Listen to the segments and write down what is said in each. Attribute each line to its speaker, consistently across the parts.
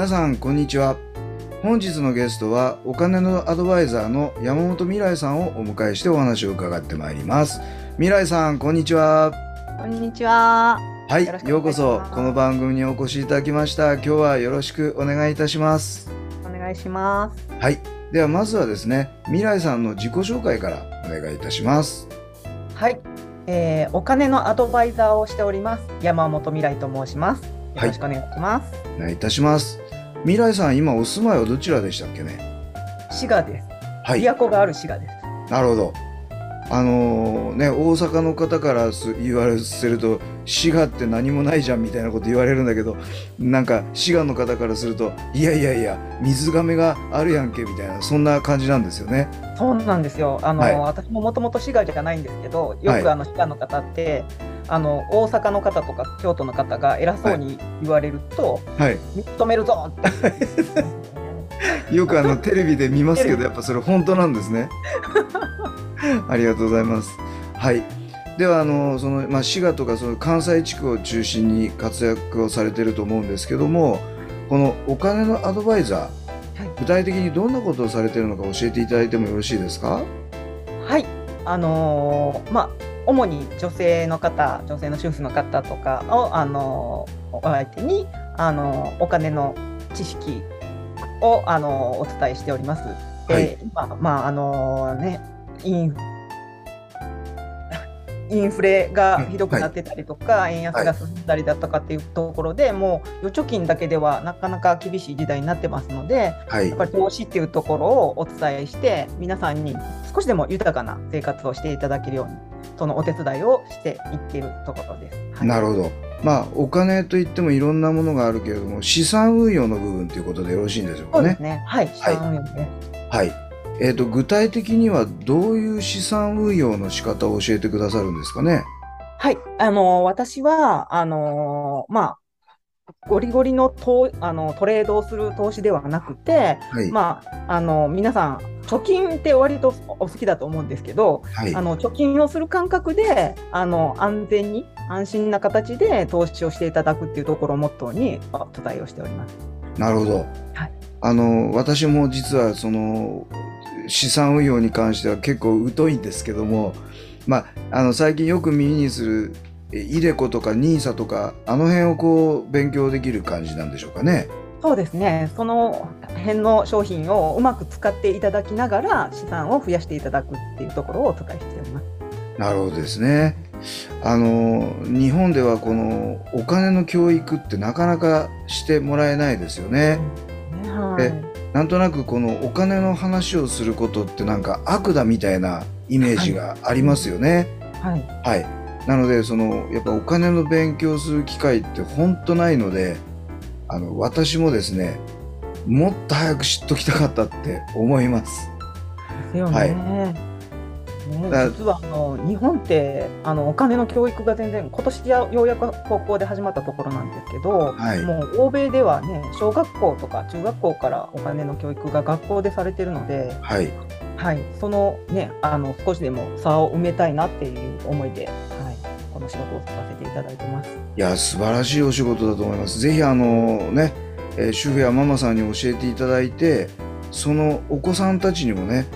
Speaker 1: 皆さんこんにちは本日のゲストはお金のアドバイザーの山本未来さんをお迎えしてお話を伺ってまいります未来さんこんにちは
Speaker 2: こんにちは。
Speaker 1: はい
Speaker 2: よ
Speaker 1: うこそこの番組にお越しいただきました今日はよろしくお願いいたします
Speaker 2: お願いします。
Speaker 1: はいではまずはですね未来さんの自己紹介からお願いいたします
Speaker 2: はい、えーお金のアドバイザーをしております。山本未来と申します。よろしくお願いします。
Speaker 1: お願いいたします未来さん今お住まいはどちらでしたっけね？
Speaker 2: 滋賀です。
Speaker 1: はい
Speaker 2: 琵琶湖がある滋賀です。
Speaker 1: なるほど。あのね、大阪の方からす言わせると滋賀って何もないじゃんみたいなこと言われるんだけどなんか滋賀の方からするといやいやいや水がめがあるやんけみたいなそんな感じなんですよね。
Speaker 2: そうなんですよ。あの、
Speaker 1: はい
Speaker 2: 私ももともと滋賀じゃないんですけど、
Speaker 1: はい
Speaker 2: よくあの滋賀の方って、あの大阪の方とか京都の方が偉そうに言われると、
Speaker 1: はい、
Speaker 2: 認めるぞって。
Speaker 1: よくあのテレビで見ますけどやっぱそれ本当なんですね。ありがとうございます。はい。ではあのそのまあ滋賀とかその関西地区を中心に活躍をされてると思うんですけども、このお金のアドバイザー、
Speaker 2: はい
Speaker 1: 具体的にどんなことをされてるのか教えていただいてもよろしいですか？
Speaker 2: はい、あのーまあ主に女性の方、女性の主婦の方とかをあのーお相手にあのーお金の知識をあのーお伝えしております。で今まああのーねインインフレがひどくなってたりとか、円安が進んだりだとかっていうところで、もう預貯金だけではなかなか厳しい時代になってますので、
Speaker 1: はい
Speaker 2: やっ。ぱり投資っていうところをお伝えして皆さんに少しでも豊かな生活をしていただけるようにそのお手伝いをしていっているところです。はい
Speaker 1: なるほど。まあお金といってもいろんなものがあるけれども資産運用の部分ということでよろしいんでしょうかね
Speaker 2: そうです。ね。はい。資産運用です。
Speaker 1: はい。えっ、と具体的にはどういう資産運用の仕方を教えてくださるんですかね？
Speaker 2: はい。あの私はあのまあゴリゴリの投あのトレードをする投資ではなくて、
Speaker 1: はい。
Speaker 2: まああの皆さん貯金って割とお好きだと思うんですけど、
Speaker 1: はい
Speaker 2: あ。の貯金をする感覚であの安全に安心な形で投資をしていただくっていうところをモットーにお伝えをしております。
Speaker 1: なるほど。
Speaker 2: はい
Speaker 1: あの私も実はその資産運用に関しては結構疎いんですけども、まああの最近よく耳にするえイデコとかニーサとかあの辺をこう勉強できる感じなんでしょうかね。
Speaker 2: そうですね。その辺の商品をうまく使っていただきながら資産を増やしていただくっていうところをお伝えしております。
Speaker 1: なるほどですね。あの日本ではこのお金の教育ってなかなかしてもらえないですよね。
Speaker 2: ねは
Speaker 1: え
Speaker 2: い。
Speaker 1: なんとなくこのお金の話をすることってなんか悪だみたいなイメージがありますよね。
Speaker 2: はい。
Speaker 1: はい。なのでそのやっぱお金の勉強する機会って本当ないので、あの私もですね、もっと早く知っときたかったって思います。
Speaker 2: ですよね。
Speaker 1: はい
Speaker 2: ね
Speaker 1: だ
Speaker 2: 実はあの日本ってあのお金の教育が全然今年やようやく高校で始まったところなんですけど、
Speaker 1: はい
Speaker 2: もう欧米ではね小学校とか中学校からお金の教育が学校でされてるので、
Speaker 1: はい。
Speaker 2: はい、そのねあの少しでも差を埋めたいなっていう思いで、はい、この仕事をさせていただいてます。
Speaker 1: いや素晴らしいお仕事だと思います。ぜひあのね、えー主婦やママさんに教えていただいて、そのお子さんたちにもね、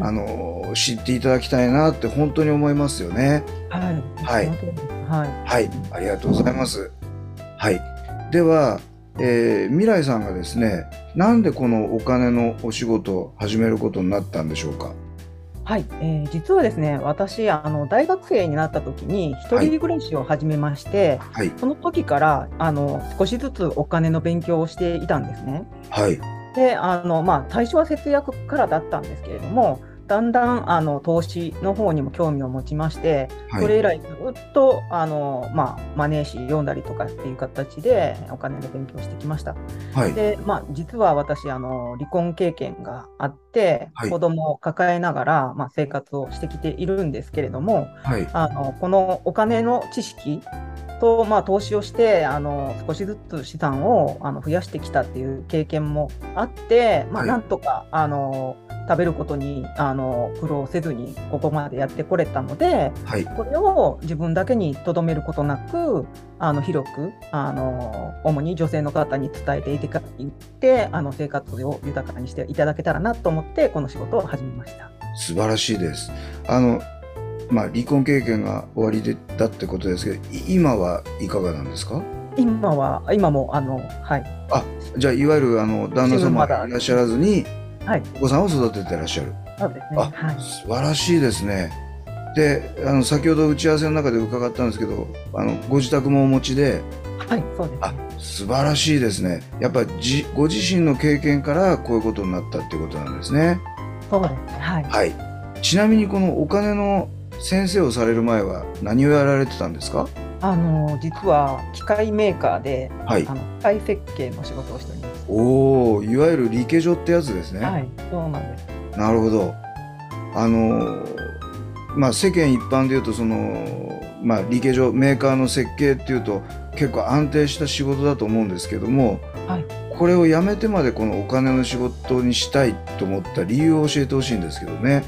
Speaker 1: あの知っていただきたいなって本当に思いますよね。
Speaker 2: はい、
Speaker 1: はい
Speaker 2: はい
Speaker 1: はい、ありがとうございます。はい。では、えー未来さんがですね、なんでこのお金のお仕事を始めることになったんでしょうか？
Speaker 2: はい、えー実はですね、私、あの大学生になった時に、一人暮らしを始めまして、
Speaker 1: はい、
Speaker 2: その時からあの少しずつお金の勉強をしていたんですね。
Speaker 1: はい、
Speaker 2: であの、まあ、最初は節約からだったんですけれどもだんだんあの投資の方にも興味を持ちまして、
Speaker 1: はい
Speaker 2: それ以来ずっとあの、まあ、マネー誌読んだりとかっていう形でお金の勉強をしてきました。
Speaker 1: はい。
Speaker 2: で、まあ、実は私あの離婚経験があって、
Speaker 1: はい
Speaker 2: 子供を抱えながら、まあ、生活をしてきているんですけれども
Speaker 1: はい。
Speaker 2: あのこのお金の知識と、まあ、投資をしてあの少しずつ資産をあの増やしてきたっていう経験もあって、まあ、
Speaker 1: はい
Speaker 2: なんとか、あの食べることにあの苦労せずにここまでやってこれたので
Speaker 1: はい。
Speaker 2: これを自分だけにとどめることなくあの広くあの主に女性の方に伝えていってあの生活を豊かにしていただけたらなと思ってこの仕事を始めました。
Speaker 1: 素晴らしいです。あの、まあ、離婚経験が終わりでだってことですけど、い今はいかがなんですか？
Speaker 2: 今は今もあのはい
Speaker 1: じゃあ、いわゆる、あの、旦那様いらっしゃらずに、
Speaker 2: はい
Speaker 1: お子さんを育ててらっしゃる。
Speaker 2: そうですね
Speaker 1: あ
Speaker 2: はい
Speaker 1: 素晴らしいですね。で、あの、先ほど打ち合わせの中で伺ったんですけど、あの、ご自宅もお持ちで、
Speaker 2: はいそうです
Speaker 1: あ
Speaker 2: ね。
Speaker 1: 素晴らしいですね。やっぱじご自身の経験からこういうことになったっていうことなんですね。
Speaker 2: そうですねはい。
Speaker 1: はい。ちなみにこのお金の先生をされる前は何をやられてたんですか？
Speaker 2: あの実は機械メーカーで
Speaker 1: はい
Speaker 2: あ。の機械設計の仕事をしてお。
Speaker 1: おお、いわゆる理系所ってやつですね。
Speaker 2: はいそうなんです。
Speaker 1: なるほど。あのまあ世間一般で言うとそのまあ理系所メーカーの設計っていうと結構安定した仕事だと思うんですけども、
Speaker 2: はい
Speaker 1: これをやめてまでこのお金の仕事にしたいと思った理由を教えてほしいんですけどね。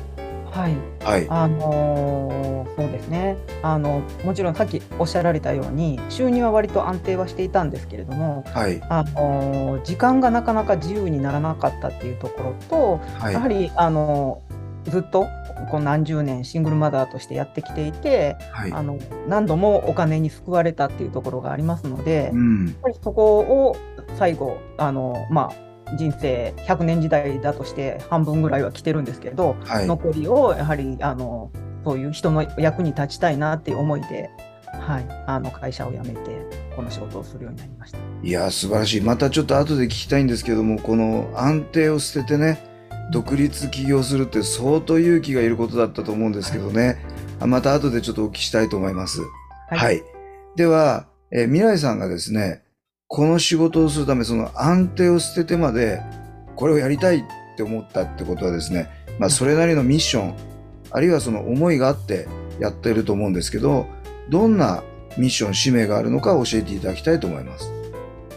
Speaker 2: はい。
Speaker 1: はい。
Speaker 2: あのーそうですねあのもちろんさっきおっしゃられたように収入は割と安定はしていたんですけれども、
Speaker 1: はい。
Speaker 2: あのー時間がなかなか自由にならなかったっていうところと、
Speaker 1: はい。
Speaker 2: やはりあのずっとこう何十年シングルマザーとしてやってきていて、
Speaker 1: はい。
Speaker 2: あの何度もお金に救われたっていうところがありますので、やっ
Speaker 1: うん。
Speaker 2: ぱりそこを最後あの、まあ、人生100年時代だとして半分ぐらいは来てるんですけど、
Speaker 1: はい。
Speaker 2: 残りをやはりあのそういう人の役に立ちたいなっていう思いで、はい、あの会社を辞めてこの仕事をするようになりました。
Speaker 1: いや素晴らしい。またちょっと後で聞きたいんですけども、この安定を捨ててね、独立起業するって相当勇気がいることだったと思うんですけどね。あまた後でちょっとお聞きしたいと思います。はい。では、えー未来さんがですね、この仕事をするため、その安定を捨ててまで、これをやりたいって思ったってことはですね、まあ、それなりのミッション、あるいはその思いがあってやってると思うんですけど、どんなミッション、使命があるのか教えていただきたいと思います。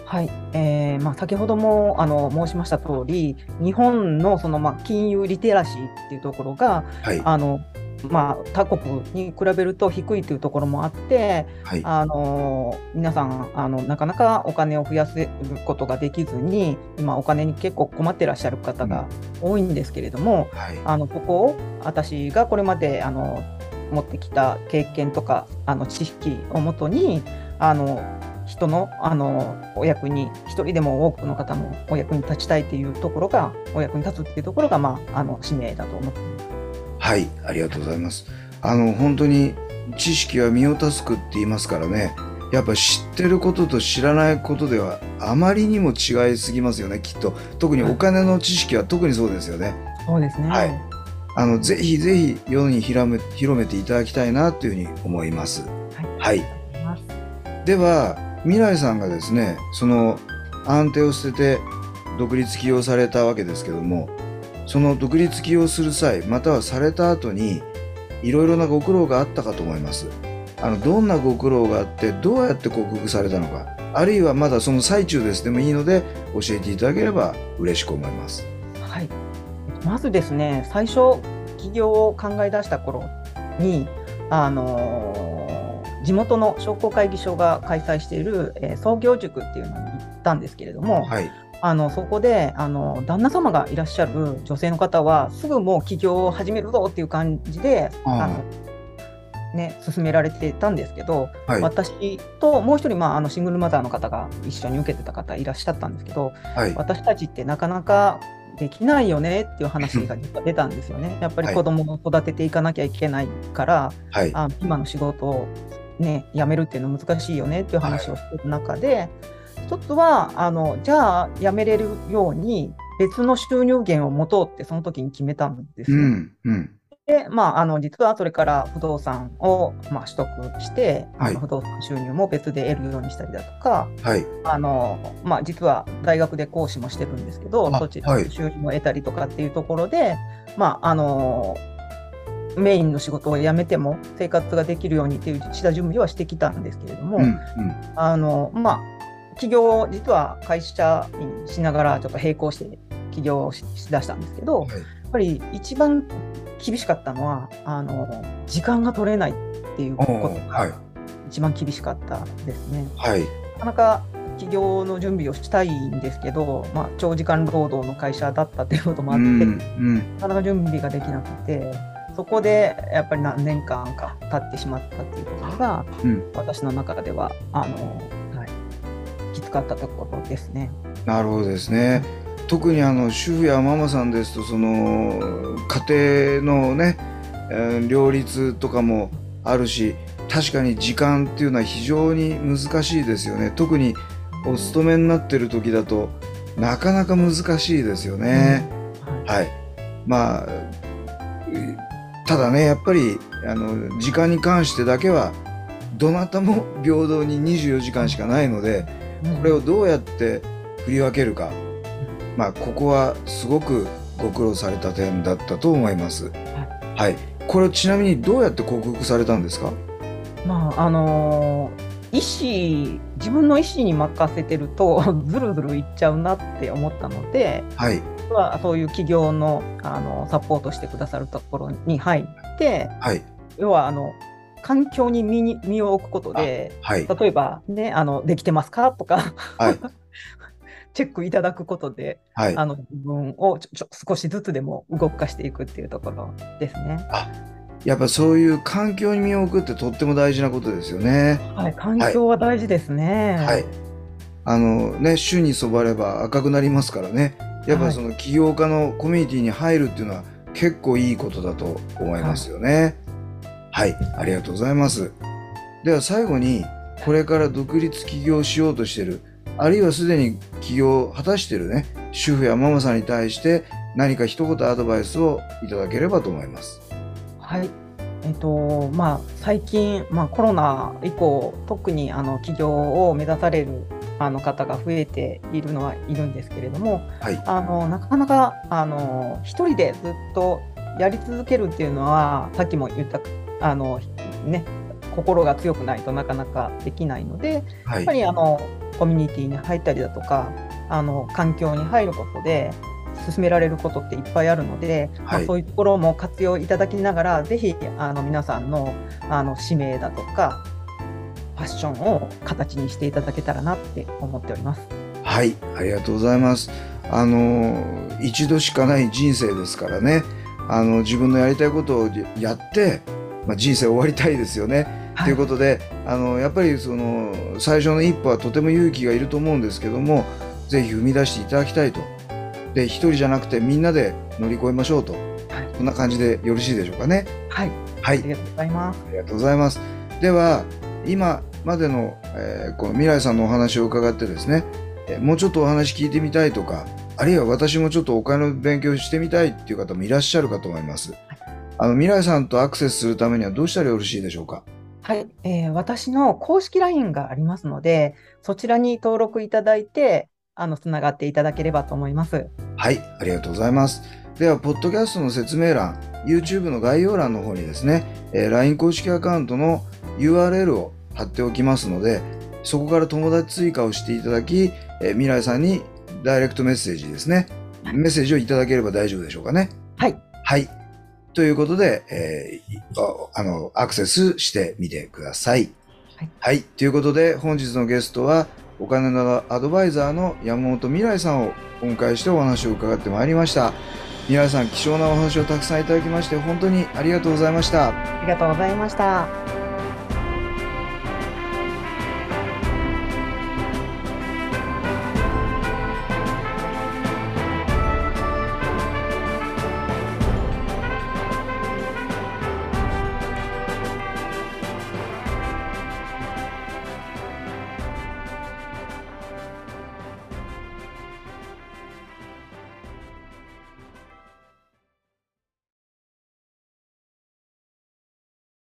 Speaker 2: はい、えーまあ、先ほどもあの申しました通り、日本のその、まあ、金融リテラシーっていうところが、
Speaker 1: はい。
Speaker 2: あのまあ、他国に比べると低いというところもあって、
Speaker 1: はい。
Speaker 2: あの皆さんあのなかなかお金を増やせることができずに今お金に結構困ってらっしゃる方が多いんですけれども、
Speaker 1: はい。
Speaker 2: あのここを私がこれまであの持ってきた経験とかあの知識をもとにあの人のあのお役に一人でも多くの方のお役に立ちたいっていうところがお役に立つっていうところが、まあ、あの使命だと思っています。
Speaker 1: はい。ありがとうございます。あの、本当に知識は身を助くって言いますからね。やっぱ知ってることと知らないことではあまりにも違いすぎますよね、きっと。特にお金の知識は特にそうですよね。
Speaker 2: そうですね。
Speaker 1: はいあの、ぜひぜひ世に広め広めていただきたいなというふうに思います。はい。
Speaker 2: はい
Speaker 1: では、未来さんがですね、その安定を捨てて独立起業されたわけですけども、その独立起業する際、またはされた後に、いろいろなご苦労があったかと思います。あの、どんなご苦労があって、どうやって克服されたのか、あるいはまだその最中ですでもいいので、教えていただければ嬉しく思います。
Speaker 2: はい、まずですね、最初、起業を考え出した頃に、あのー地元の商工会議所が開催している、えー創業塾っていうのに行ったんですけれども、
Speaker 1: はい。
Speaker 2: あのそこであの旦那様がいらっしゃる女性の方は、すぐもう起業を始めるぞっていう感じで、
Speaker 1: あー
Speaker 2: あのね、進められてたんですけど、
Speaker 1: はい。
Speaker 2: 私ともう一人、まあ、あのシングルマザーの方が一緒に受けてた方いらっしゃったんですけど、
Speaker 1: はい。
Speaker 2: 私たちってなかなかできないよねっていう話が出たんですよね。やっぱり
Speaker 1: はい
Speaker 2: 子供を育てていかなきゃいけないから、
Speaker 1: はい。
Speaker 2: あ今の仕事を、ね、辞めるっていうの難しいよねっていう話をしてる中で、一つはあのじゃあ辞めれるように別の収入源を持とうってその時に決めたんですね。
Speaker 1: うん。うん。
Speaker 2: で、まあ、あの実はそれから不動産を、まあ、取得して、
Speaker 1: はい
Speaker 2: 不動産収入も別で得るようにしたりだとか、
Speaker 1: はい。
Speaker 2: あのまあ、実は大学で講師もしてるんですけど、
Speaker 1: あ
Speaker 2: そちら
Speaker 1: はい
Speaker 2: の収入も得たりとかっていうところで、まああのメインの仕事を辞めても生活ができるようにっていう下準備はしてきたんですけれども、
Speaker 1: うん。うん。
Speaker 2: あのまあ、起業、実は会社員しながらちょっと並行して起業をししだしたんですけど、
Speaker 1: はい
Speaker 2: やっぱり一番厳しかったのは、あの時間が取れないっていうことが一番厳しかったですね。
Speaker 1: はい。
Speaker 2: なかなか起業の準備をしたいんですけど、まあ、長時間労働の会社だったっていうこともあって、
Speaker 1: うん。う。
Speaker 2: なんかなか準備ができなくて、そこでやっぱり何年間か経ってしまったっていうところが、
Speaker 1: うん
Speaker 2: 私の中ではあの、はい、きつかったところですね。
Speaker 1: なるほどですね。特にあの主婦やママさんですとその家庭のね、えー両立とかもあるし確かに時間っていうのは非常に難しいですよね特にお勤めになってる時だとなかなか難しいですよね。
Speaker 2: はい
Speaker 1: はい、まあえただねやっぱりあの時間に関してだけはどなたも平等に24時間しかないのでこれをどうやって振り分けるか、まあここはすごくご苦労された点だったと思います。はい、これをちなみにどうやって克服されたんですか？
Speaker 2: まああの意思自分の意思に任せてると ずるずるいっちゃうなって思ったので
Speaker 1: はい、
Speaker 2: はそういう企業のあのサポートしてくださるところに入って
Speaker 1: はい、
Speaker 2: 要はあの環境に身に身を置くことで
Speaker 1: はい、
Speaker 2: 例えばねあのできてますか？とか
Speaker 1: はい、
Speaker 2: チェックいただくことで
Speaker 1: はい。
Speaker 2: あの自分をちょ少しずつでも動かしていくっていうところですね。
Speaker 1: やっぱそういう環境に身を置くってとっても大事なことですよね。
Speaker 2: はい、環境は大事ですね。
Speaker 1: はい。あのね、種に染まれば赤くなりますからね。やっぱその起業家のコミュニティに入るっていうのは結構いいことだと思いますよね。はい、ありがとうございます。では最後に、これから独立起業しようとしてる、あるいはすでに起業を果たしてるね、主婦やママさんに対して何か一言アドバイスをいただければと思います。
Speaker 2: はい。えっとまあ、最近、まあ、コロナ以降特にあの起業を目指されるあの方が増えているのはいるんですけれども
Speaker 1: はい、
Speaker 2: あのなかなかあの一人でずっとやり続けるっていうのはさっきも言ったあの、ね、心が強くないとなかなかできないので
Speaker 1: はい
Speaker 2: やっぱ、りあのコミュニティに入ったりだとかあの環境に入ることで進められることっていっぱいあるので、まあ
Speaker 1: はい
Speaker 2: そういうところも活用いただきながらぜひあの皆さんのあの使命だとかファッションを形にしていただけたらなって思っております。
Speaker 1: はい、ありがとうございます。あの一度しかない人生ですからね。あの自分のやりたいことをやって、まあ、人生終わりたいですよね。と、
Speaker 2: はい
Speaker 1: いうことで、あのやっぱりその最初の一歩はとても勇気がいると思うんですけども、ぜひ踏み出していただきたいと。で、一人じゃなくてみんなで乗り越えましょうと。こんな感じでよろしいでしょうかね。
Speaker 2: はい、
Speaker 1: はい
Speaker 2: あり、がとうございます。
Speaker 1: ありがとうございます。では今までの,、えーこの未来さんのお話を伺ってですね、えーもうちょっとお話聞いてみたいとかあるいは私もちょっとお金の勉強してみたいっていう方もいらっしゃるかと思います。あの未来さんとアクセスするためにはどうしたらよろしいでしょうか？
Speaker 2: はい、えー私の公式 LINE がありますので、そちらに登録いただいて、あの、つながっていただければと思います。
Speaker 1: はい、ありがとうございます。では、ポッドキャストの説明欄、YouTube の概要欄の方にですね、えー LINE 公式アカウントの URL を貼っておきますので、そこから友達追加をしていただき、えー未来さんにダイレクトメッセージですね、メッセージをいただければ大丈夫でしょうかね？
Speaker 2: はい、
Speaker 1: はい。ということで、えーいああの、アクセスしてみてください。
Speaker 2: はい。
Speaker 1: はい。ということで、本日のゲストは、お金のアドバイザーの山本未来さんをお迎えしてお話を伺ってまいりました。未来さん、貴重なお話をたくさんいただきまして、本当にありがとうございました。
Speaker 2: ありがとうございました。